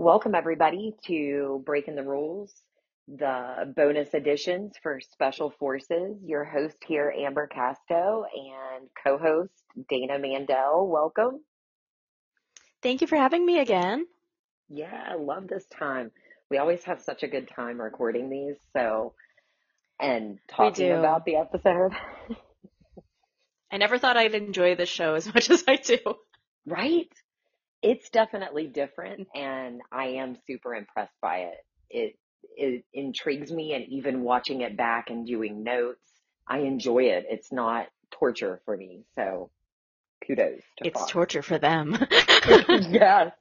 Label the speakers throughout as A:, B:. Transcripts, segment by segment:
A: Welcome, everybody, to Breaking the Rules, the bonus editions for Special Forces. Your host here, Amber Casto, and co host, Dana Mandel. Welcome.
B: Thank you for having me again.
A: Yeah, I love this time. We always have such a good time recording these, so, and talking about the episode.
B: I never thought I'd enjoy this show as much as I do.
A: right? It's definitely different, and I am super impressed by it. It it intrigues me, and even watching it back and doing notes, I enjoy it. It's not torture for me, so kudos to
B: It's
A: Fox.
B: torture for them.
A: yes,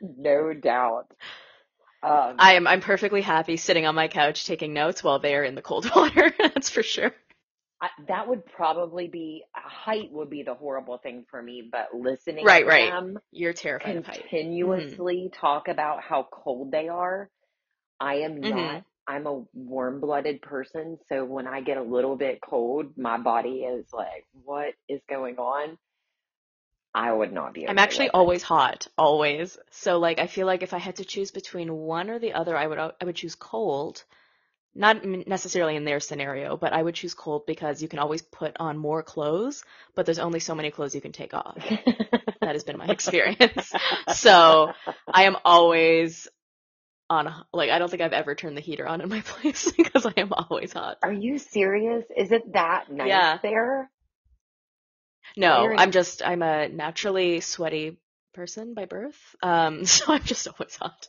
A: no doubt. Um,
B: I am I'm perfectly happy sitting on my couch taking notes while they're in the cold water. That's for sure.
A: I, that would probably be height would be the horrible thing for me, but listening
B: Right,
A: to
B: right.
A: them
B: You're terrified of height.
A: continuously talk about how cold they are, I am not.
B: Mhm.
A: I'm a warm-blooded person, so when I get a little bit cold, my body is like, "What is going on?" I would not be.
B: I'm actually always hot, always. So like I feel like if I had to choose between one or the other, I would I would choose cold. Not necessarily in their scenario, but I would choose cold because you can always put on more clothes, but there's only so many clothes you can take off. That has been my experience. So I am always on, like, I don't think I've ever turned the heater on in my place because I am always hot.
A: Are you serious? Is it that nice
B: Yeah.
A: there?
B: No, I'm just, I'm a naturally sweaty person by birth. Um, so I'm just always hot.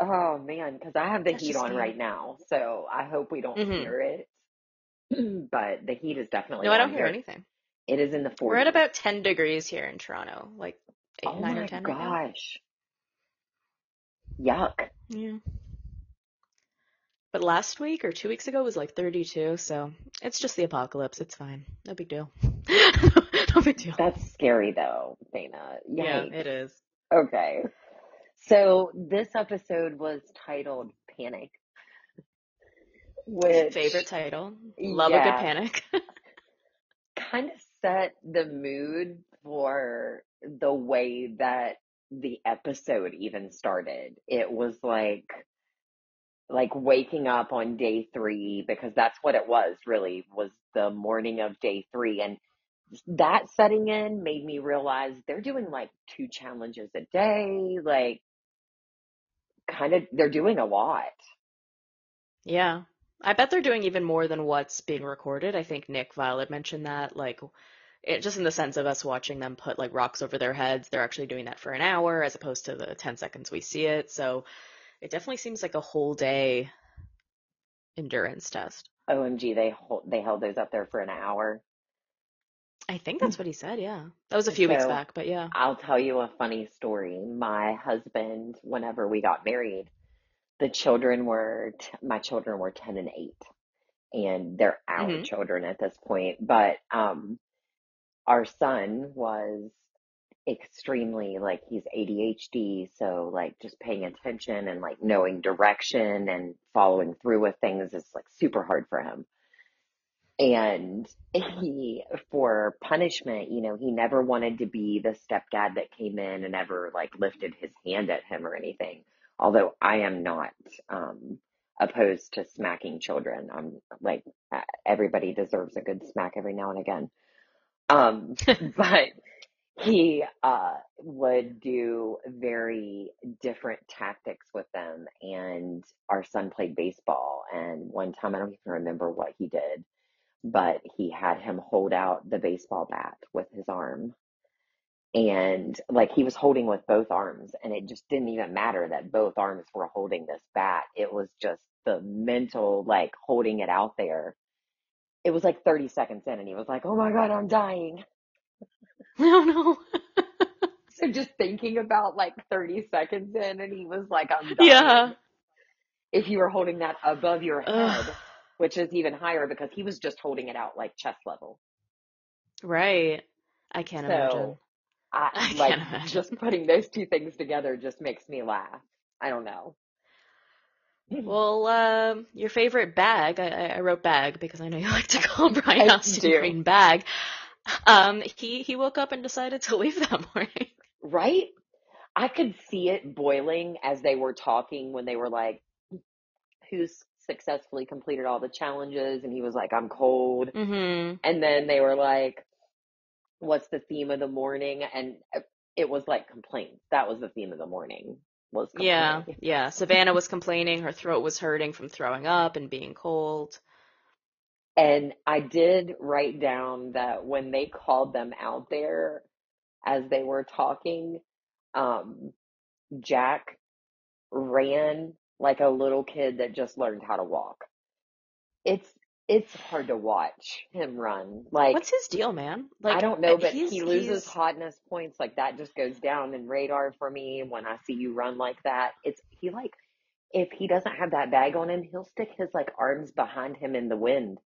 A: Oh man, because I have the
B: That's
A: heat on
B: me.
A: right now, so I hope we don't
B: Mhm.
A: hear it. but the heat is definitely
B: No, I don't hear
A: here.
B: anything.
A: It is in the 40s.
B: We're at about 10 degrees here in Toronto, like eight,
A: Oh
B: nine or 10 right now.
A: gosh. Yuck.
B: Yeah. But last week or two weeks ago was like 32, so it's just the apocalypse. It's fine. No big deal. no big deal.
A: That's scary though, Dana.
B: Yeah, it is.
A: Okay. So this episode was titled Panic. Which
B: Favorite title. Love a good panic.
A: kind of set the mood for the way that the episode even started. It was like like waking up on day 3 because that's what it was really was the morning of day 3 and that setting in made me realize they're doing like two challenges a day like kind of they're doing a lot.
B: Yeah. I bet they're doing even more than what's being recorded. I think Nick Viall mentioned that, like, it, just in the sense of us watching them put like rocks over their heads, they're actually doing that for an hour as opposed to the 10 seconds we see it. So it definitely seems like a whole day endurance test.
A: OMG, they hold, they held those up there for an hour.
B: I think that's what he said, yeah. That was a few weeks back, but yeah.
A: I'll tell you a funny story. My husband, whenever we got married, the children were, t- my children were 10 and 8, and they're our
B: Mhm.
A: children at this point. But um, our son was extremely, like, he's ADHD, so, like, just paying attention and, like, knowing direction and following through with things is, like, super hard for him. And he, for punishment, you know, he never wanted to be the stepdad that came in and ever like lifted his hand at him or anything. Although I am not um, opposed to smacking children. I'm like, everybody deserves a good smack every now and again. Um, but he uh, would do very different tactics with them. And our son played baseball. And one time, I don't even remember what he did but he had him hold out the baseball bat with his arm. And like he was holding with both arms, and it just didn't even matter that both arms were holding this bat. It was just the mental, like holding it out there. It was like 30 seconds in, and he was like, Oh my God, I'm dying.
B: Oh, no, no.
A: So just thinking about like 30 seconds in, and he was like, I'm dying.
B: yeah.
A: If you were holding that above your head,
B: Ugh.
A: Which is even higher because he was just holding it out like chest level.
B: Right. I can't
A: So,
B: imagine.
A: I,
B: I
A: like
B: can't imagine.
A: just putting those two things together just makes me laugh. I don't know.
B: Well, um, your favorite bag, I, I wrote bag because I know you like to call Brian Austin. Green bag. Um, he, he woke up and decided to leave that morning.
A: right? I could see it boiling as they were talking when they were like, who's successfully completed all the challenges? And he was like, I'm cold.
B: Mm-hmm.
A: And then they were like, what's the theme of the morning? And uh, it was like complaints. That was the theme of the morning. Was
B: Yeah, yeah. Savannah was complaining her throat was hurting from throwing up and being cold.
A: And I did write down that when they called them out there as they were talking, um, Jack ran like a little kid that just learned how to walk. It's it's hard to watch him run. Like
B: What's his deal, man? Like
A: I don't know,
B: uh,
A: but he loses
B: he's
A: hotness points. Like that just goes down in radar for me when I see you run like that. It's he like if he doesn't have that bag on him, he'll stick his like arms behind him in the wind.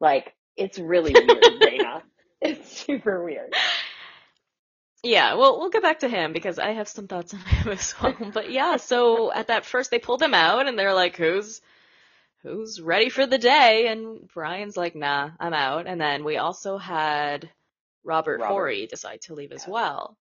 A: Like it's really weird, Dana. It's super weird.
B: Yeah, well, we'll get back to him because I have some thoughts on him as well. But yeah, so at that first they pulled him out and they're like, "Who's who's ready for the day?" And Brian's like, "Nah, I'm out." And then we also had Robert
A: Robert.
B: Horry decide to leave as well.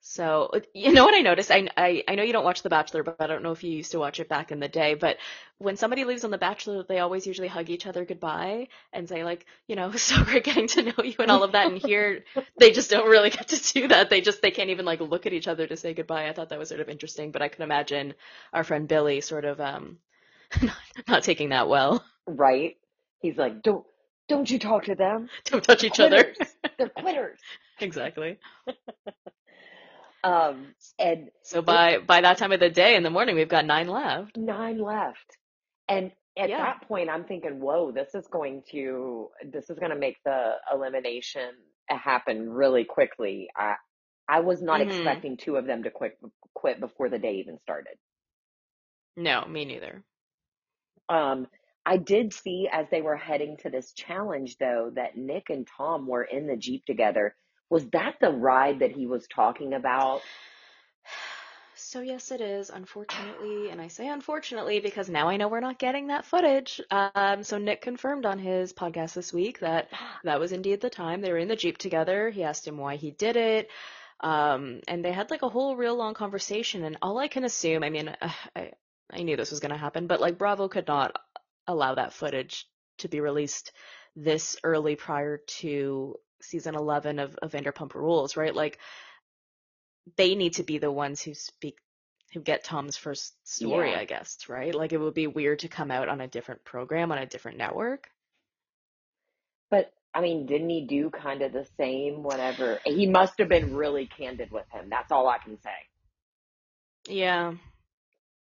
B: So, you know what I noticed? I, I, I know you don't watch The Bachelor, but I don't know if you used to watch it back in the day, but when somebody leaves on The Bachelor, they always usually hug each other goodbye and say like, you know, so great getting to know you and all of that. And here, they just don't really get to do that. They just, they can't even like look at each other to say goodbye. I thought that was sort of interesting, but I could imagine our friend Billy sort of, um, not, not taking that well.
A: Right? He's like, Don't don't you talk to them.
B: Don't touch each other.
A: They're quitters.
B: exactly.
A: Um and
B: So by, by that time of the day in the morning, we've got nine left.
A: nine left. And at
B: Yeah.
A: that point, I'm thinking, whoa, this is going to this is going to make the elimination happen really quickly. I I was not
B: Mhm.
A: expecting two of them to quit quit before the day even started.
B: No, me neither.
A: Um, I did see as they were heading to this challenge, though, that Nick and Tom were in the Jeep together. Was that the ride that he was talking about?
B: So yes, it is, unfortunately, and I say unfortunately because now I know we're not getting that footage. Um, so Nick confirmed on his podcast this week that that was indeed the time they were in the Jeep together. He asked him why he did it. Um, and they had like a whole real long conversation and all I can assume, I mean, I, I knew this was going to happen, but like Bravo could not allow that footage to be released this early prior to season 11 of, of Vanderpump Rules, right? Like they need to be the ones who speak who get Tom's first story,
A: Yeah.
B: I guess, right? Like it would be weird to come out on a different program on a different network.
A: But I mean, didn't he do kind of the same whenever he must have been really candid with him? That's all I can say.
B: Yeah.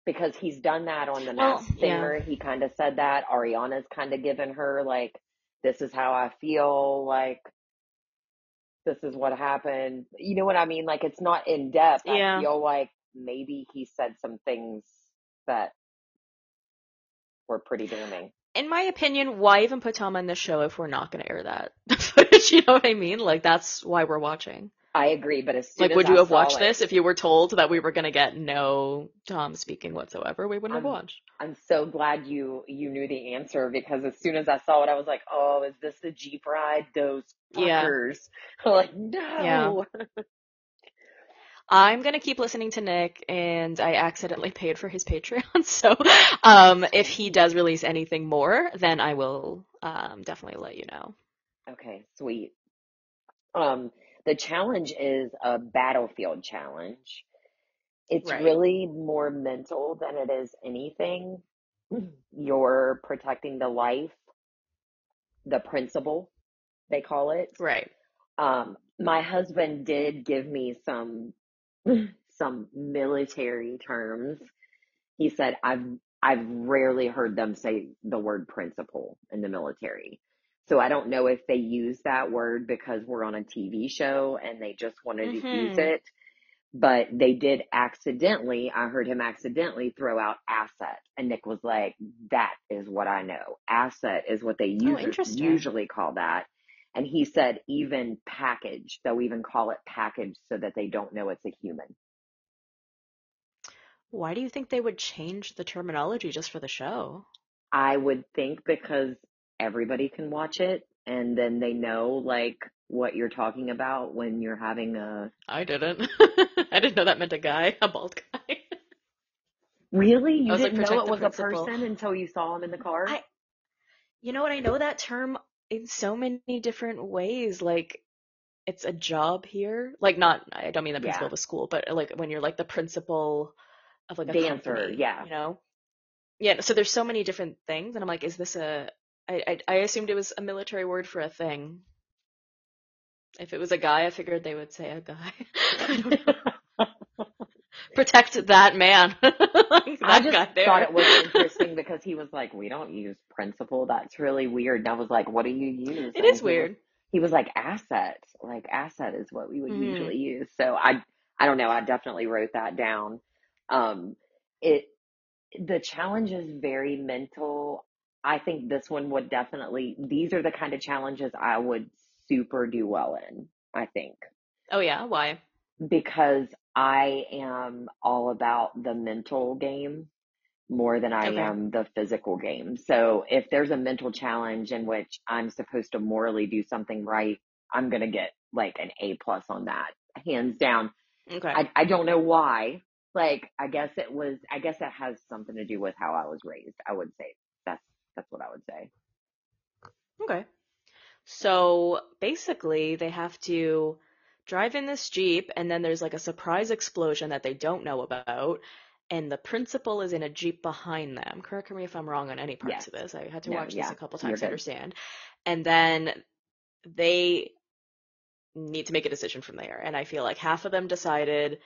A: Because he's done that on the
B: Well,
A: Masked
B: yeah.
A: He kind of said that. Ariana's kind of given her like, this is how I feel. Like, this is what happened. You know what I mean? Like, it's not in depth.
B: Yeah.
A: I feel like maybe he said some things that were pretty damning.
B: In my opinion, why even put Tom on the show if we're not going to air that footage? You know what I mean? Like that's why we're watching.
A: I agree, but as soon
B: Like, would you have watched
A: it,
B: this if you were told that we were going to get no Tom speaking whatsoever? We wouldn't have
A: I'm
B: watched.
A: I'm so glad you you knew the answer because as soon as I saw it, I was like, "Oh, is this the Jeep ride? Those
B: Yeah.
A: fuckers!" like, no.
B: I'm gonna keep listening to Nick, and I accidentally paid for his Patreon. So, um, if he does release anything more, then I will um, definitely let you know.
A: Okay, sweet. Um, the challenge is a battlefield challenge. It's
B: Right.
A: really more mental than it is anything. You're protecting the life, the principle, they call it.
B: Right.
A: Um, my husband did give me some some military terms. He said I've I've rarely heard them say the word principle in the military. So I don't know if they use that word because we're on a TV show and they just wanted to use
B: Mhm.
A: it. But they did accidentally, I heard him accidentally throw out asset. And Nick was like, that is what I know. Asset is what they usually,
B: Oh,
A: usually call that. And he said, even package, they'll even call it package so that they don't know it's a human.
B: Why do you think they would change the terminology just for the show?
A: I would think because everybody can watch it and then they know like what you're talking about when you're having a
B: I didn't. I didn't know that meant a guy, a bald guy.
A: Really? You
B: I was like,
A: didn't know
B: protect
A: it
B: the
A: was a person until you saw him in the car?
B: I, you know what? I know that term in so many different ways. Like, it's a job here. Like, not, I don't mean the principal
A: Yeah.
B: of a school, but like when you're like the principal of like a
A: Dancer,
B: company,
A: yeah.
B: you know? Yeah, so there's so many different things, and I'm like, is this a, I, I, I assumed it was a military word for a thing. If it was a guy, I figured they would say a guy. I don't know. Protect that man. like
A: I just thought it was interesting because he was like, "We don't use principal. That's really weird." And I was like, "What do you use?"
B: It
A: And
B: is
A: he was-
B: weird.
A: He was like, "Asset. Like asset is what we would
B: Mhm.
A: usually use." So I, I don't know. I definitely wrote that down. Um, it, the challenge is very mental. I think this one would definitely. These are the kind of challenges I would super do well in. I think.
B: Oh yeah, why?
A: because I am all about the mental game more than I
B: Okay.
A: am the physical game. So if there's a mental challenge in which I'm supposed to morally do something right, I'm going to get like an A plus on that, hands down.
B: Okay.
A: I, I don't know why. Like, I guess it was, I guess it has something to do with how I was raised. I would say that's, what I would say.
B: Okay. So basically, they have to drive in this Jeep, and then there's like a surprise explosion that they don't know about, and the principal is in a Jeep behind them. Correct me if I'm wrong on any parts
A: Yes.
B: of this. I had to
A: No,
B: watch this a couple times to understand. And then they need to make a decision from there. And I feel like half of them decided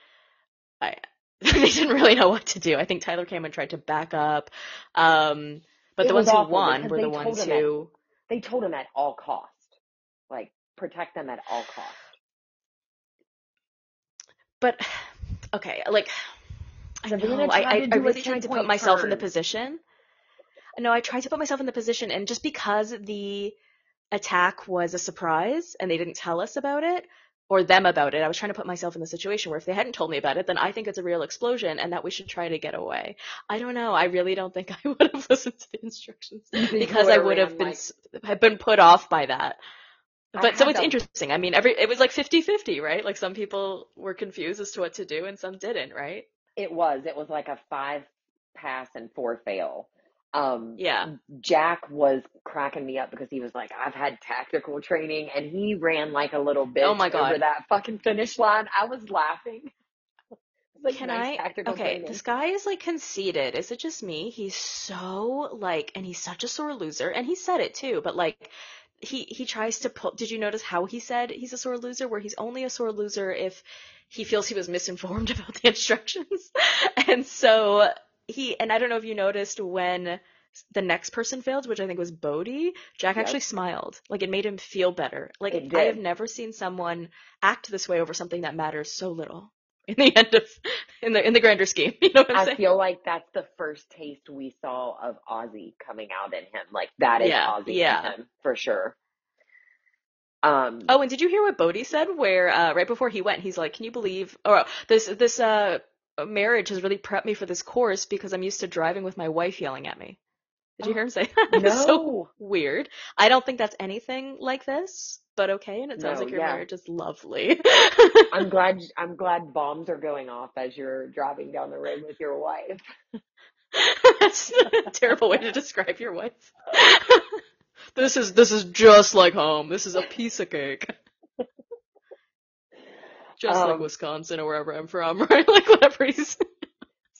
B: I they didn't really know what to do. I think Tyler came and tried to back up. Um, but
A: It
B: the ones who won were the ones
A: him at-
B: who
A: They told him at all cost, like protect them at all cost.
B: But okay, like I know I I, I really tried to put myself in the position. No, I tried to put myself in the position, and just because the attack was a surprise and they didn't tell us about it or them about it, I was trying to put myself in the situation where if they hadn't told me about it, then I think it's a real explosion and that we should try to get away. I don't know. I really don't think I would have listened to the instructions
A: You think you
B: because I would have been
A: like...
B: have been put off by that. But so it's interesting. I mean, every it was like 50-50, right? Like some people were confused as to what to do and some didn't, right?
A: It was. It was like a five pass and four fail. Um,
B: Yeah.
A: Jack was cracking me up because he was like, I've had tactical training and he ran like a little bit
B: Oh my
A: over
B: God.
A: that fucking finish line. I was laughing. Like
B: Can
A: nice
B: I? Okay,
A: training.
B: this guy is like conceited. Is it just me? He's so like, and he's such a sore loser, and he said it too. But like, he he tries to pull. Did you notice how he said he's a sore loser? Where he's only a sore loser if he feels he was misinformed about the instructions, and so he. And I don't know if you noticed when the next person failed, which I think was Bode. Jack
A: Yep.
B: actually smiled. Like it made him feel better. Like I have never seen someone act this way over something that matters so little in the end of in the in the grander scheme. You know what I'm
A: I
B: saying?
A: feel like that's the first taste we saw of Ozzy coming out in him. Like that is
B: Yeah,
A: Ozzy
B: yeah.
A: in him for sure. Um,
B: Oh, and did you hear what Bode said? Where uh, right before he went, he's like, "Can you believe? Or this this uh Uh, marriage has really prepped me for this course because I'm used to driving with my wife yelling at me." Did you hear him oh, say that? It's so
A: no,
B: weird. I don't think that's anything like this, but okay. And it sounds
A: No,
B: like your
A: yeah.
B: marriage is lovely.
A: I'm glad. I'm glad bombs are going off as you're driving down the road with your wife.
B: That's a terrible way to describe your wife. this is this is just like home. This is a piece of cake. Just like
A: Um,
B: Wisconsin or wherever I'm from, right? Like whatever he's.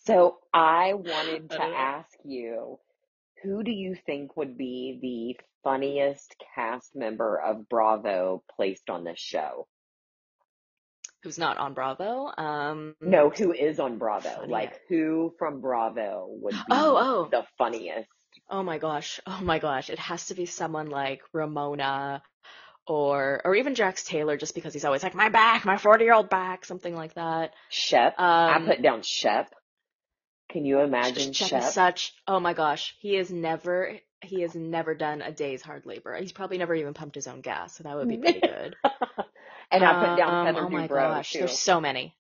A: So I wanted to
B: don't
A: ask you, who do you think would be the funniest cast member of Bravo placed on this show?
B: Who's not on Bravo? Um.
A: No, who is on Bravo? Like who from Bravo would be
B: Oh, oh.
A: the funniest?
B: Oh my gosh. Oh my gosh. It has to be someone like Ramona or or even Jax Taylor just because he's always like my back, my 40-year-old back, something like that.
A: Shep.
B: Um
A: I put down Shep. Can you imagine
B: Shep
A: Shep?
B: is such oh my gosh. He has never he has never done a day's hard labor. He's probably never even pumped his own gas, so that would be pretty good.
A: and I put down
B: Um,
A: Heather
B: oh my
A: Dubrow
B: gosh,
A: too.
B: there's so many.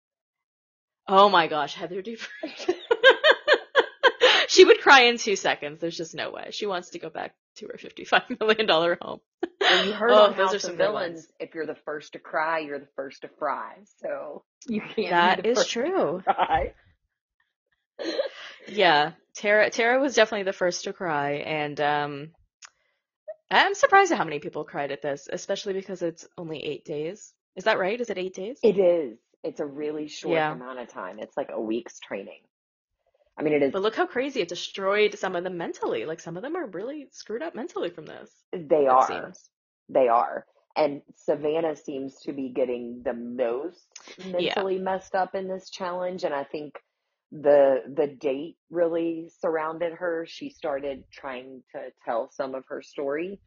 B: Oh my gosh, Heather Dubrow. she would cry in two seconds. There's just no way. She wants to go back to her $55 million home.
A: Well, you heard
B: Oh,
A: on
B: those are some
A: Villains, if you're the first to cry, you're the first to fry. So you can't
B: That is true. Yeah, Tara Tara was definitely the first to cry, and um, I'm surprised at how many people cried at this, especially because it's only eight days. Is that right? Is it eight days?
A: It is. It's a really short
B: Yeah.
A: amount of time. It's like a week's training. I mean, it is.
B: But look how crazy it destroyed some of them mentally. Like some of them are really screwed up mentally from this,
A: They are.
B: seems.
A: They are. And Savannah seems to be getting the most
B: Yeah.
A: mentally messed up in this challenge. And I think the the date really surrounded her. She started trying to tell some of her story.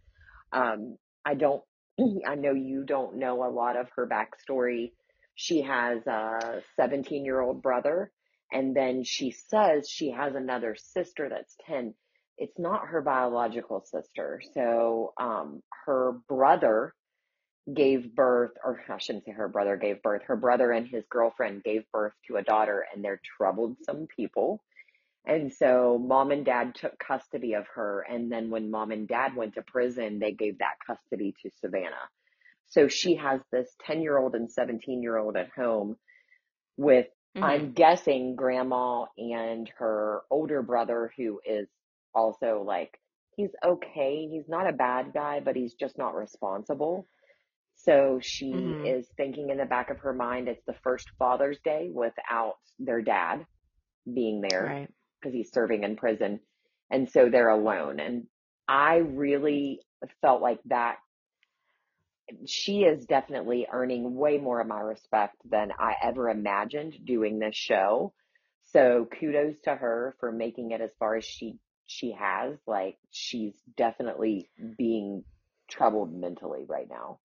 A: Um, I don't, I know you don't know a lot of her backstory. She has a 17 year old brother, and then she says she has another sister that's 10. It's not her biological sister. So, um, her brother gave birth, or I shouldn't say her brother gave birth, her brother and his girlfriend gave birth to a daughter, and they're troublesome people. And so mom and dad took custody of her. And then when mom and dad went to prison, they gave that custody to Savannah. So she has this 10 year old and 17 year old at home with,
B: hmm
A: I'm guessing, grandma and her older brother, who is also like, he's okay. He's not a bad guy, but he's just not responsible. So she
B: hmm
A: is thinking in the back of her mind, it's the first Father's Day without their dad being there
B: Right.
A: because he's serving in prison. And so they're alone. And I really felt like that she is definitely earning way more of my respect than I ever imagined doing this show. So kudos to her for making it as far as she she has. Like she's definitely being troubled mentally right now.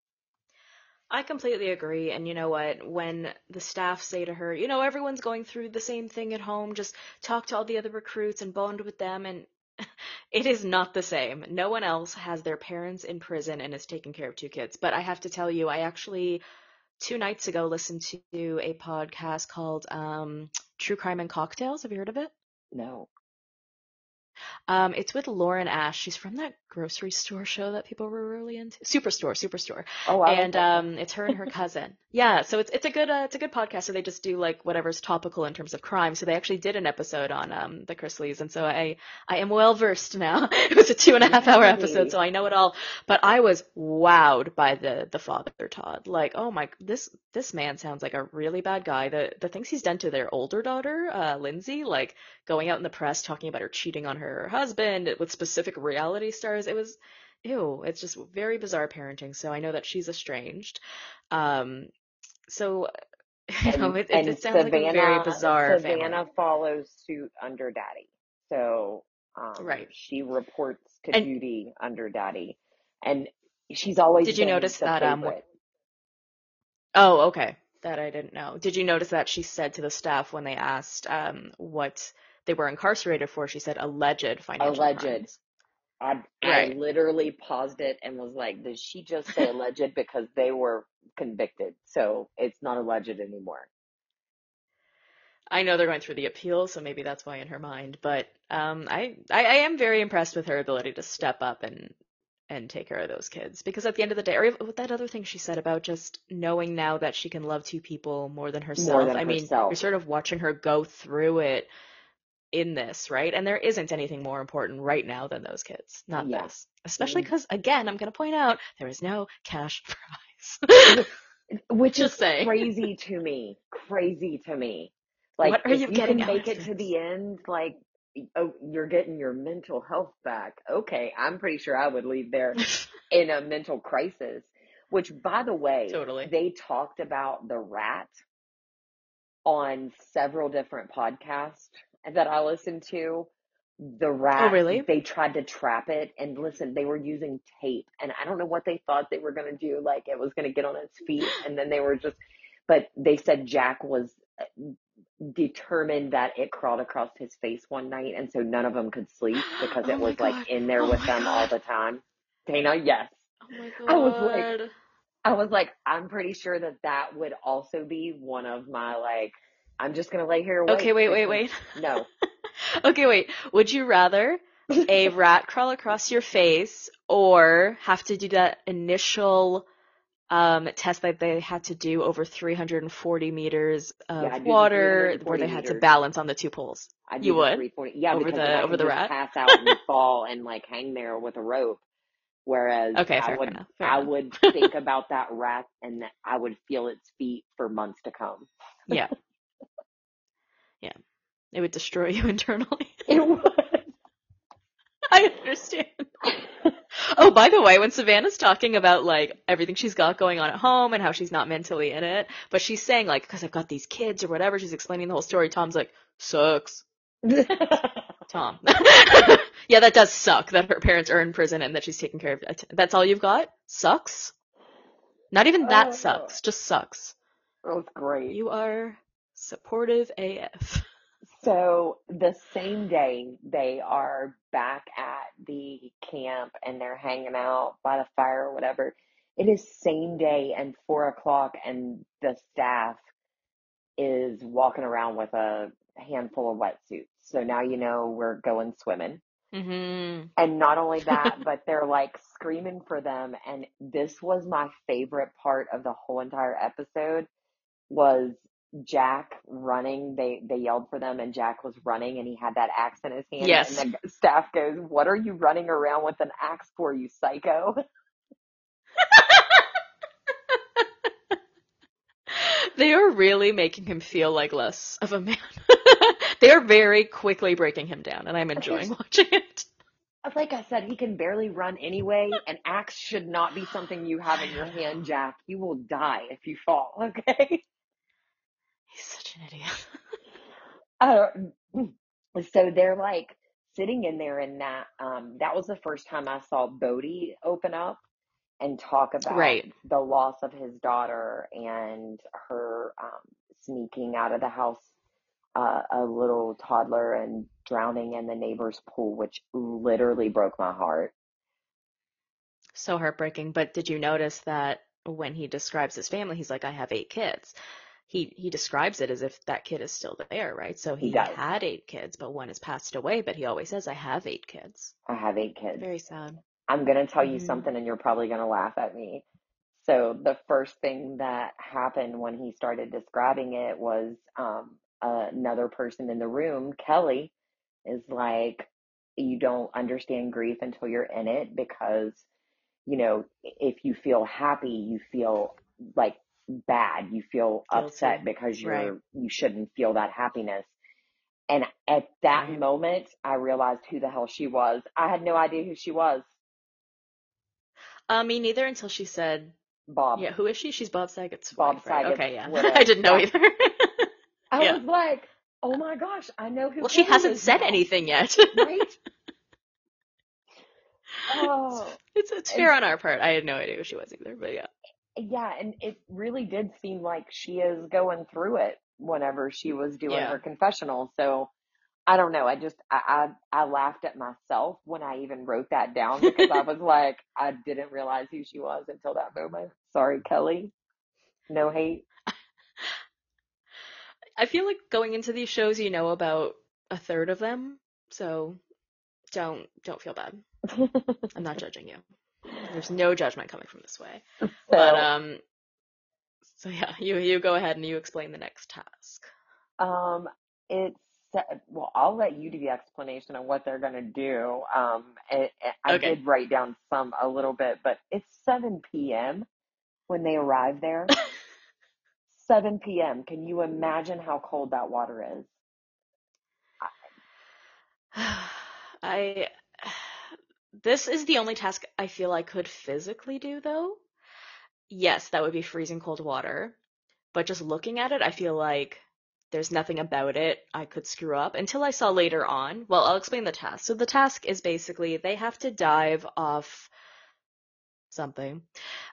B: I completely agree. And you know what? When the staff say to her, you know, everyone's going through the same thing at home, just talk to all the other recruits and bond with them. And it is not the same. No one else has their parents in prison and is taking care of two kids. But I have to tell you, I actually, two nights ago, listened to a podcast called um, True Crime and Cocktails. Have you heard of it?
A: No.
B: Um, it's with Lauren Ash. She's from that grocery store show that people were really into. Superstore, Superstore.
A: Oh, like
B: And um, it's her and her cousin. Yeah, so it's it's a good uh, it's a good podcast. So they just do like whatever's topical in terms of crime. So they actually did an episode on um the Chrisleys, and so I I am well versed now. it was a two and a half hour episode, so I know it all. But I was wowed by the the father Todd. Like, oh my, this this man sounds like a really bad guy. The the things he's done to their older daughter, uh, Lindsie, like going out in the press talking about her cheating on her husband with specific reality stars. It was, ew, it's just very bizarre parenting. So I know that she's estranged. Um, so, you know,
A: And
B: it, it,
A: and
B: it sounds like a very
A: Savannah
B: bizarre
A: Savannah
B: family.
A: follows suit under Daddy. So um
B: Right.
A: she reports to
B: And
A: duty under Daddy. And she's always
B: did you notice that, um, oh, okay. That I didn't know. Did you notice that she said to the staff when they asked, um, what they were incarcerated for, she said alleged financial
A: Alleged.
B: crimes.
A: I I literally paused it and was like, did she just say alleged because they were convicted? So it's not alleged anymore.
B: I know they're going through the appeal, so maybe that's why in her mind. But um, I, I I am very impressed with her ability to step up and and take care of those kids because at the end of the day, or with that other thing she said about just knowing now that she can love two people more than
A: More
B: herself.
A: than
B: I mean, you're sort of watching her go through it in this, right? And there isn't anything more important right now than those kids, not
A: Yeah.
B: this. Especially
A: Mm.
B: because, again, I'm going to point out there is no cash prize.
A: Which is
B: saying.
A: crazy to me. Crazy to me. Like
B: What are you
A: you can make it to the end, like oh, you're getting your mental health back. Okay, I'm pretty sure I would leave there in a mental crisis. Which, by the way,
B: Totally.
A: they talked about the rat on several different podcasts that I listened to. The
B: Oh,
A: rat,
B: really?
A: they tried to trap it, and listen, they were using tape, and I don't know what they thought they were going to do. Like it was going to get on its feet, and then they were just, but they said Jack was uh, determined that it crawled across his face one night, and so none of them could sleep because
B: Oh
A: it was like in there
B: Oh
A: with them all the time. Dana, yes.
B: Oh my
A: I was like,
B: god.
A: I was like, I'm pretty sure that that would also be one of my like, I'm just gonna lay here and
B: Okay,
A: wait
B: wait, wait,
A: no,
B: Okay, wait. Would you rather a rat crawl across your face or have to do that initial um, test that they had to do over 340 meters of
A: Yeah, the
B: water where they had to balance on the two poles. You would?
A: Yeah,
B: Over the- over the rat?
A: pass out and fall and like hang there with a rope. Whereas
B: Okay,
A: I would
B: enough,
A: I
B: enough.
A: would think about that rat and I would feel its feet for months to come.
B: Yeah. It would destroy you internally.
A: It would.
B: I understand. Oh, by the way, when Savannah's talking about like everything she's got going on at home and how she's not mentally in it, but she's saying like, because I've got these kids or whatever, she's explaining the whole story. Tom's like, sucks. Tom. yeah, that does suck that her parents are in prison and that she's taking care of uh, it. That's all you've got? Sucks? Not even that
A: Oh.
B: sucks, just sucks.
A: That was great.
B: You are supportive AF.
A: So the same day they are back at the camp and they're hanging out by the fire or whatever. It is same day and four o'clock and the staff is walking around with a handful of wetsuits. So now you know we're going swimming.
B: Mm-hmm.
A: And not only that, but they're like screaming for them. And this was my favorite part of the whole entire episode was Jack running. They they yelled for them, and Jack was running, and he had that axe in his hand.
B: Yes.
A: And the staff goes, "What are you running around with an axe for, you psycho?"
B: They are really making him feel like less of a man. they are very quickly breaking him down, and I'm enjoying watching it.
A: Like I said, he can barely run anyway. An axe should not be something you have in your hand, Jack. You will die if you fall. Okay.
B: He's such an idiot.
A: Uh, so they're like sitting in there and that um that was the first time I saw Bode open up and talk about
B: Right.
A: the loss of his daughter and her um sneaking out of the house uh, a little toddler and drowning in the neighbor's pool which literally broke my heart.
B: So heartbreaking. But did you notice that when he describes his family, he's like, I have eight kids. He he describes it as if that kid is still there, right? So
A: He
B: he, had eight kids, but one has passed away, but he always says, I have eight kids.
A: I have eight kids.
B: Very sad.
A: I'm going to tell you
B: Mhm.
A: something and you're probably going to laugh at me. So the first thing that happened when he started describing it was um, another person in the room, Kelly, is like, you don't understand grief until you're in it because, you know, if you feel happy, you feel like bad. You feel
B: Guilty.
A: upset because you're
B: Right.
A: you shouldn't feel that happiness. And at that
B: Right.
A: moment, I realized who the hell she was. I had no idea who she was.
B: Uh, me neither until she said,
A: Bob.
B: yeah, who is she? She's Bob Saget's
A: Bob
B: wife, right? Okay, yeah. I didn't know either.
A: I
B: yeah.
A: was like, oh my gosh, I know who.
B: well, she hasn't said
A: now.
B: anything yet.
A: right? Oh,
B: It's it's fair on our part. I had no idea who she was either, but yeah.
A: Yeah, and it really did seem like she is going through it whenever she was doing
B: Yeah.
A: her confessional. So I don't know. I just I, I I laughed at myself when I even wrote that down because I was like, I didn't realize who she was until that moment. Sorry, Kelly. No hate.
B: I feel like going into these shows, you know about a third of them, so don't don't feel bad. I'm not judging you. There's no judgment coming from this way.
A: so,
B: But um, so yeah, you you go ahead and you explain the next task.
A: Um, it's well, I'll let you do the explanation of what they're gonna do. Um, I
B: Okay.
A: did write down some a little bit, but it's 7 p.m. when they arrive there. 7 p.m. Can you imagine how cold that water is?
B: I this is the only task I feel I could physically do though. Yes, that would be freezing cold water. But just looking at it, I feel like there's nothing about it I could screw up until I saw later on. Well, I'll explain the task. So the task is basically they have to dive off something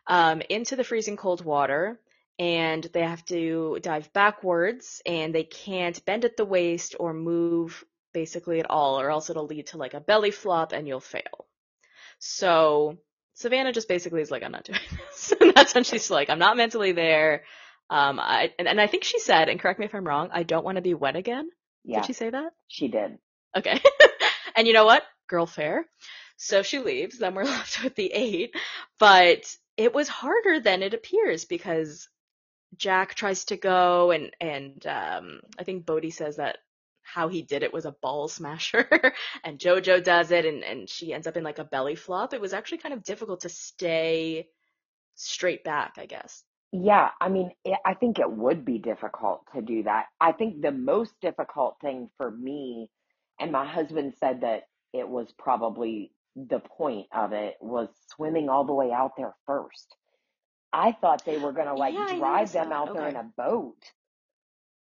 B: um, into the freezing cold water and they have to dive backwards and they can't bend at the waist or move basically at all or else it'll lead to like a belly flop and you'll fail. So Savannah just basically is like, I'm not doing this. and that's when she's like, I'm not mentally there. Um, I, and, and I think she said, and correct me if I'm wrong, I don't want to be wet again.
A: Yeah,
B: Did she say that?
A: she did.
B: Okay. and you know what? girl fair. So she leaves, then we're left with the eight. But it was harder than it appears because Jack tries to go and and um, I think Bode says that how he did it was a ball smasher and Jojo does it and, and she ends up in like a belly flop. It was actually kind of difficult to stay straight back, I guess.
A: Yeah, I mean, it, I think it would be difficult to do that. I think the most difficult thing for me, and my husband said that it was probably the point of it, was swimming all the way out there first. I thought they were going to uh, like
B: Yeah,
A: drive them out there in a boat.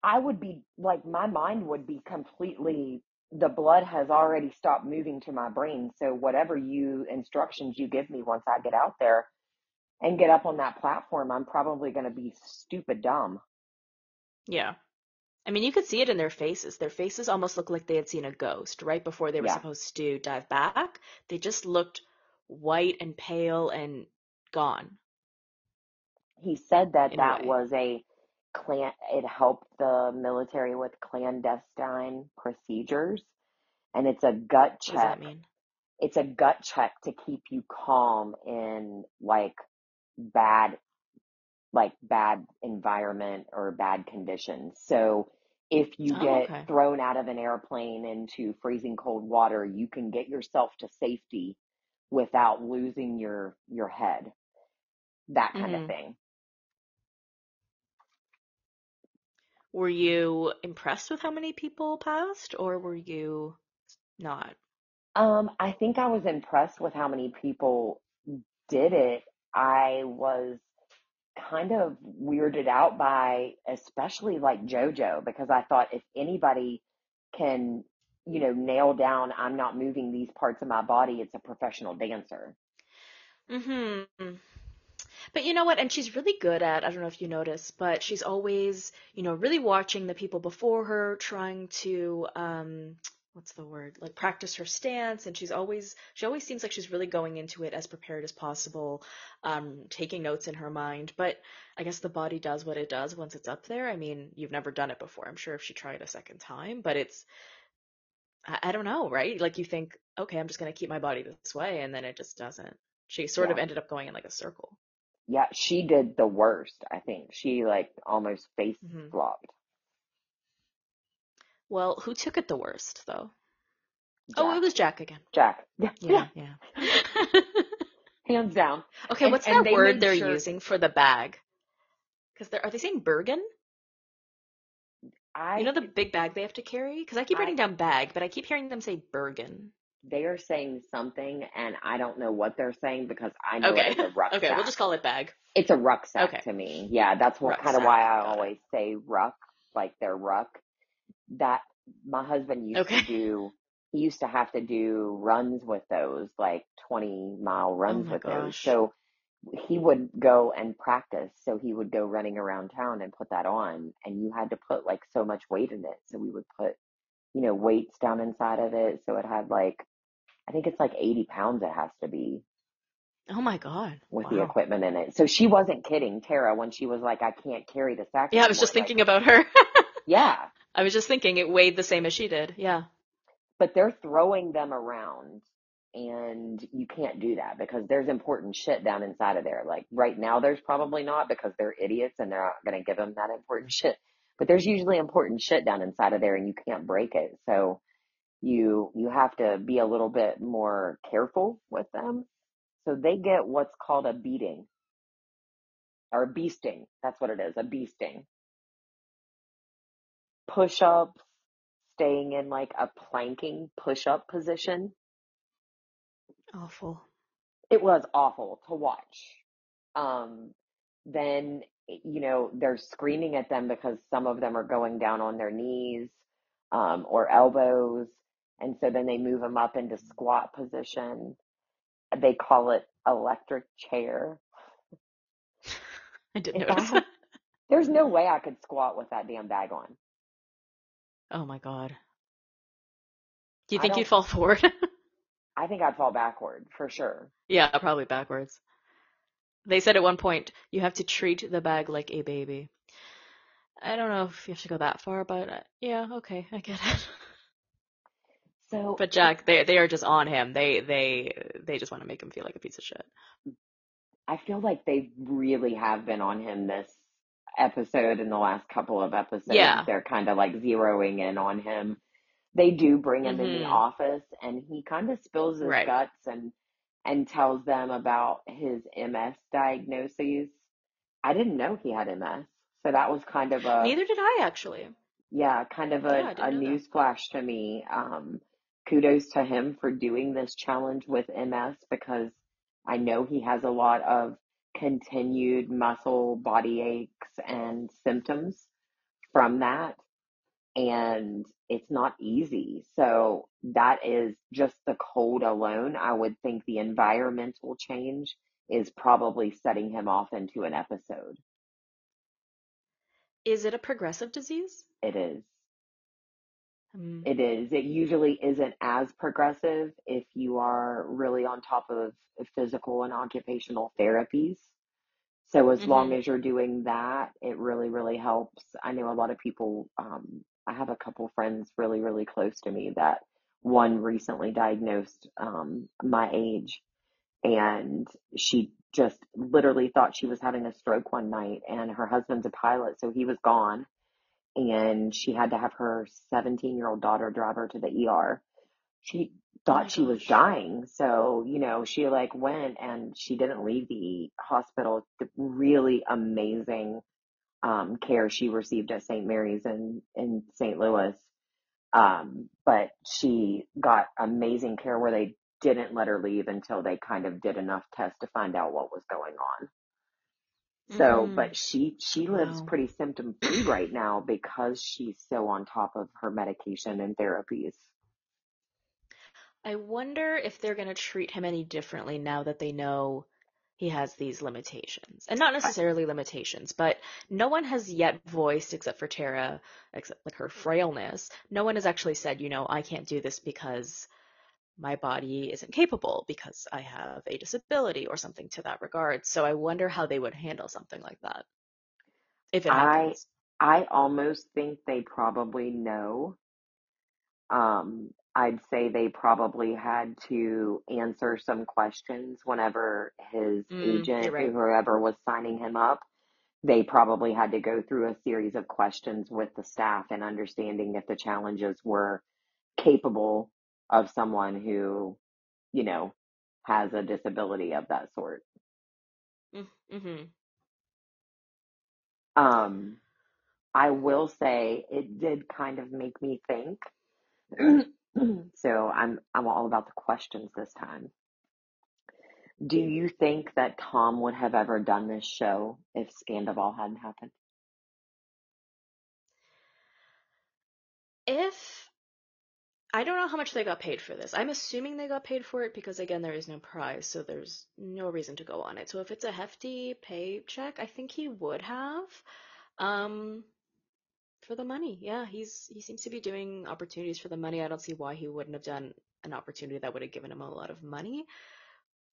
A: I would be like, my mind would be completely, the blood has already stopped moving to my brain. So whatever you instructions you give me once I get out there and get up on that platform, I'm probably going to be stupid dumb.
B: Yeah. I mean, you could see it in their faces. Their faces almost looked like they had seen a ghost right before they were
A: Yeah.
B: supposed to dive back. They just looked white and pale and gone
A: He said that
B: in
A: that was a clan, it helped the military with clandestine procedures. And it's a gut
B: What does that
A: check.
B: mean?
A: It's a gut check to keep you calm in like bad like bad environment or bad conditions. So if you
B: Oh,
A: get
B: okay.
A: thrown out of an airplane into freezing cold water, you can get yourself to safety without losing your your head. That kind of
B: hmm
A: thing.
B: Were you impressed with how many people passed, or were you not?
A: Um, I think I was impressed with how many people did it. I was kind of weirded out by especially like JoJo because I thought if anybody can, you know, nail down I'm not moving these parts of my body, it's a professional dancer.
B: hmm But you know what? And she's really good at, I don't know if you noticed, but she's always, you know, really watching the people before her, trying to, um, what's the word? Like practice her stance. And she's always, she always seems like she's really going into it as prepared as possible, um, taking notes in her mind. But I guess the body does what it does once it's up there. I mean, you've never done it before. I'm sure if she tried a second time, but it's, I, I don't know, right? Like you think, okay, I'm just going to keep my body this way. And then it just doesn't. She sort
A: Yeah.
B: of ended up going in like a circle.
A: Yeah, she did the worst, I think. She like almost face
B: hmm
A: flopped.
B: Well, who took it the worst, though? Oh, it
A: Jack.
B: was Jack again.
A: Jack. Yeah, yeah,
B: Yeah, yeah.
A: hands down.
B: Okay,
A: And
B: what's
A: and
B: that
A: they
B: word
A: made
B: they're
A: sure
B: using for the bag? Because they're, are they saying Bergen?
A: I You
B: know the big bag they have to carry? Because I keep
A: I
B: writing down bag, but I keep hearing them say Bergen.
A: They are saying something and I don't know what they're saying because I know
B: Okay.
A: as a
B: Okay, we'll just call it bag.
A: It's a rucksack
B: Okay.
A: to me. Yeah, that's what kind of why I always say ruck, like they're ruck. That my husband used to do, he used to have to do runs with those, like 20 mile
B: Oh
A: runs
B: my
A: with those. So he would go and practice. So he would go running around town and put that on. And you had to put like so much weight in it. So we would put, you know, weights down inside of it. So it had like, I think it's like 80 pounds it has to be
B: Oh my God.
A: with the equipment in it. So she wasn't kidding Tara when she was like, I can't carry the sack
B: Yeah, I was just
A: Like,
B: thinking about her.
A: yeah,
B: I was just thinking it weighed the same as she did. Yeah.
A: but they're throwing them around and you can't do that because there's important shit down inside of there. Like right now, there's probably not because they're idiots and they're not going to give them that important shit. But there's usually important shit down inside of there and you can't break it. So you, you have to be a little bit more careful with them. So they get what's called a beating or a beasting. That's what it is, a beasting. Push ups, staying in like a planking push up position.
B: Awful.
A: It was awful to watch. Um, then, you know, they're screaming at them because some of them are going down on their knees, um, or elbows. And so then they move them up into squat position. They call it electric chair.
B: I did
A: If I
B: notice
A: had, there's no way I could squat with that damn bag on.
B: Oh my God. Do you think you'd fall forward?
A: I think I'd fall backward for sure.
B: Yeah, probably backwards. They said at one point, you have to treat the bag like a baby. I don't know if you have to go that far, but uh, yeah, okay, I get it.
A: So
B: But Jack, they they are just on him. They they they just want to make him feel like a piece of shit.
A: I feel like they really have been on him this episode and the last couple of episodes.
B: Yeah.
A: They're kind of like zeroing in on him. They do bring him in the
B: Mhm.
A: office and he kind of spills his
B: Right.
A: guts and and tells them about his MS diagnoses. I didn't know he had MS. So that was kind of a
B: Neither did I actually.
A: yeah, kind of
B: Yeah,
A: a, a
B: didn't that.
A: news flash to me. Um, kudos to him for doing this challenge with MS because I know he has a lot of continued muscle body aches and symptoms from that. And it's not easy. So that is just the cold alone. I would think the environmental change is probably setting him off into an episode.
B: Is it a progressive disease?
A: It is.
B: Hmm.
A: It is. It usually isn't as progressive if you are really on top of physical and occupational therapies. So as long
B: Mhm.
A: as you're doing that, it really, really helps. I know a lot of people, um, I have a couple friends really, really close to me that one recently diagnosed, um, my age and she just literally thought she was having a stroke one night and her husband's a pilot, so he was gone and she had to have her 17 year old daughter drive her to the ER. She
B: Oh
A: thought she was dying. So, you know, she like went and she didn't leave the hospital. The really amazing um, care she received at St. Mary's in, in St. Louis. Um, but she got amazing care where they didn't let her leave until they kind of did enough tests to find out what was going on. So,
B: Mhm.
A: but she she lives
B: Wow.
A: pretty symptom free right now because she's so on top of her medication and therapies.
B: I wonder if they're going to treat him any differently now that they know he has these limitations. And not necessarily limitations, but no one has yet voiced, except for Tara, except like her frailness, no one has actually said, you know, I can't do this because my body isn't capable, because I have a disability or something to that regard. So I wonder how they would handle something like that, if it
A: I
B: happens.
A: I almost think they probably know. Um, I'd say they probably had to answer some questions whenever his
B: Mm,
A: agent,
B: right.
A: whoever was signing him up, they probably had to go through a series of questions with the staff and understanding if the challenges were capable of someone who, you know, has a disability of that sort.
B: Mm-hmm.
A: Um, I will say it did kind of make me think. so I'm I'm all about the questions this time. Do you think that Tom would have ever done this show if Scandoval hadn't happened?
B: If I don't know how much they got paid for this. I'm assuming they got paid for it because again there is no prize, so there's no reason to go on it. So if it's a hefty paycheck, I think he would have. Um for the money. Yeah, he's he seems to be doing opportunities for the money. I don't see why he wouldn't have done an opportunity that would have given him a lot of money.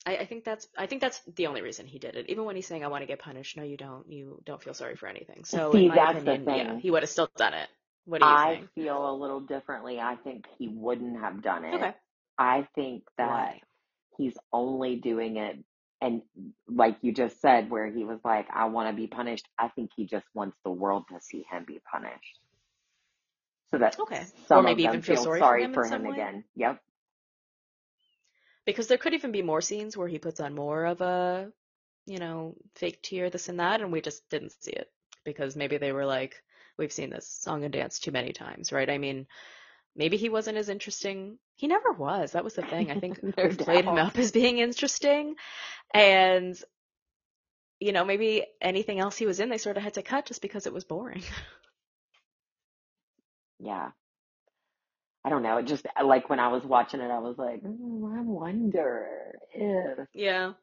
B: I, I think that's I think that's the only reason he did it. Even when he's saying I want to get punished, no you don't. You don't feel sorry for anything. So in my
A: that's the
B: opinion, yeah, he would have still done it. What do you
A: I
B: think?
A: feel a little differently. I think he wouldn't have done it.
B: Okay.
A: I think that
B: Why?
A: he's only doing it and like you just said where he was like I want to be punished. I think he just wants the world to see him be punished. So that
B: Okay. Or
A: some of
B: maybe
A: them
B: even feel
A: feel
B: sorry for him
A: for him again. Yep.
B: Because there could even be more scenes where he puts on more of a, you know, fake tear, this and that, and we just didn't see it. Because maybe they were like, we've seen this song and dance too many times, right? I mean, maybe he wasn't as interesting. He never was. That was the thing. I think
A: no
B: we've played him up as being interesting. And, you know, maybe anything else he was in, they sort of had to cut just because it was boring.
A: Yeah. I don't know. It just like when I was watching it, I was like, "Mm, I wonder if.
B: Yeah.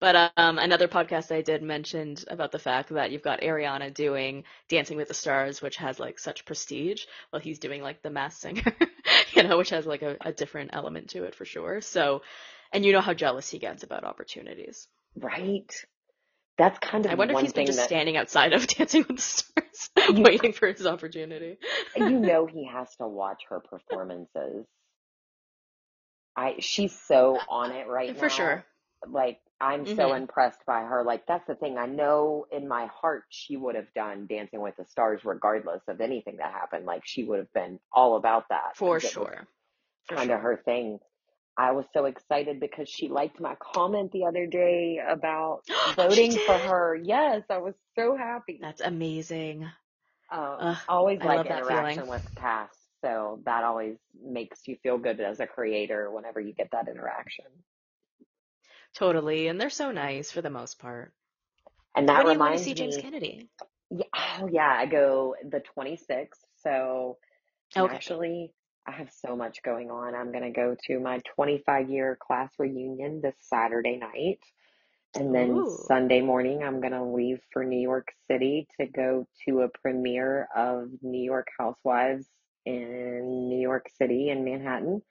B: But um, another podcast I did mentioned about the fact that you've got Ariana doing Dancing with the Stars, which has like such prestige, while he's doing like The Masked Singer, you know, which has like a, a different element to it for sure. So, and you know how jealous he gets about opportunities.
A: Right. That's kind of.
B: I wonder if he's been just
A: that
B: standing outside of Dancing with the Stars,
A: you
B: waiting for his opportunity.
A: you know he has to watch her performances. I she's so on it right
B: For
A: now.
B: For sure.
A: Like I'm so
B: hmm
A: impressed by her. Like that's the thing. I know in my heart she would have done Dancing with the Stars regardless of anything that happened. Like she would have been all about that
B: For
A: because it was
B: sure.
A: Kind of
B: sure.
A: her thing. I was so excited because she liked my comment the other day about voting for her. Yes, I was so happy.
B: That's amazing.
A: Um,
B: Ugh,
A: I always
B: I
A: like
B: love that feeling.
A: interaction with cast, so that always makes you feel good as a creator whenever you get that interaction.
B: Totally. And they're so nice for the most part.
A: And
B: When
A: that
B: are you going to
A: reminds
B: see James
A: me,
B: Kennedy?
A: yeah, oh yeah, I go the 26th. So
B: Okay.
A: actually, I have so much going on. I'm going to go to my 25 year class reunion this Saturday night. And then
B: Ooh.
A: Sunday morning, I'm going to leave for New York City to go to a premiere of New York Housewives in New York City in Manhattan.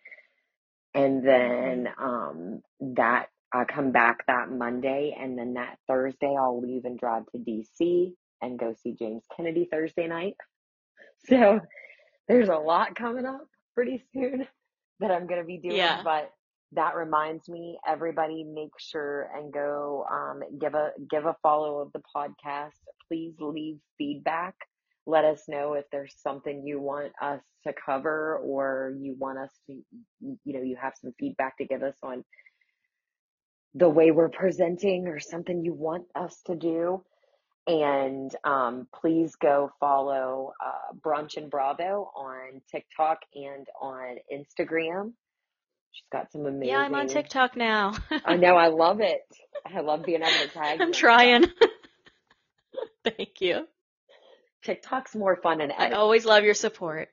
A: And then um, that I come back that Monday, and then that Thursday I'll leave and drive to DC and go see James Kennedy Thursday night. So there's a lot coming up pretty soon that I'm going to be doing,
B: Yeah.
A: but that reminds me, everybody make sure and go um, give a give a follow of the podcast. Please leave feedback. Let us know if there's something you want us to cover or you want us to, you know, you have some feedback to give us on the way we're presenting or something you want us to do. And um, please go follow uh, Brunch and Bravo on TikTok and on Instagram. She's got some amazing.
B: Yeah, I'm on. TikTok now.
A: I know, I love it. I love being able to tag
B: I'm
A: and
B: trying. Thank you.
A: TikTok's more fun than
B: I always love your support.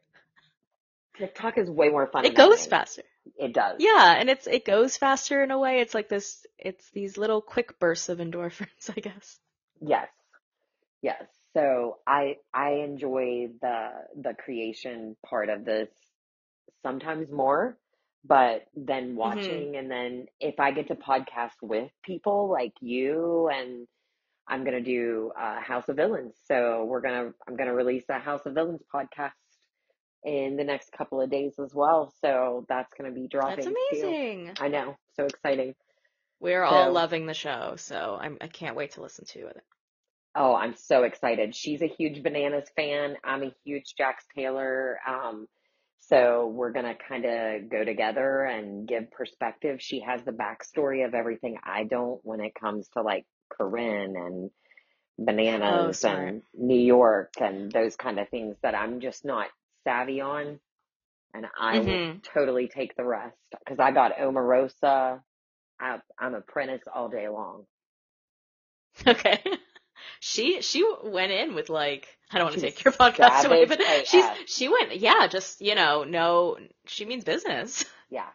A: TikTok is way more fun
B: It goes
A: editing.
B: faster.
A: It does.
B: Yeah, and it's it goes faster in a way. It's like this it's these little quick bursts of endorphins, I guess.
A: Yes. Yes. So I I enjoy the the creation part of this sometimes more, but then
B: hmm
A: watching and then if I get to podcast with people like you and I'm gonna do uh, House of Villains. So we're gonna I'm gonna release a House of Villains podcast in the next couple of days as well. So that's gonna be
B: That's
A: dropping too.
B: amazing.
A: I know, so exciting.
B: We're all loving the show, so I'm I can't wait to listen to it.
A: oh, I'm so excited. She's a huge Bananas fan. I'm a huge Jax Taylor. Um, so we're gonna kind of go together and give perspective. She has the backstory of everything I don't when it comes to like Corinne and
B: Oh,
A: bananas
B: smart.
A: and New York and those kind of things that I'm just not savvy on. And I will
B: hmm
A: totally take the rest because I got Omarosa. I, I'm apprentice all day long.
B: Okay. She she went in with like I don't want to take your podcast away, but she's she went yeah, just you know, no she means business.
A: Yeah.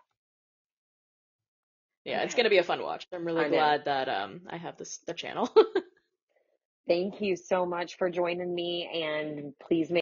B: Yeah, it's gonna be a fun watch. I'm really glad that um I have this the channel.
A: Thank you so much for joining me and please make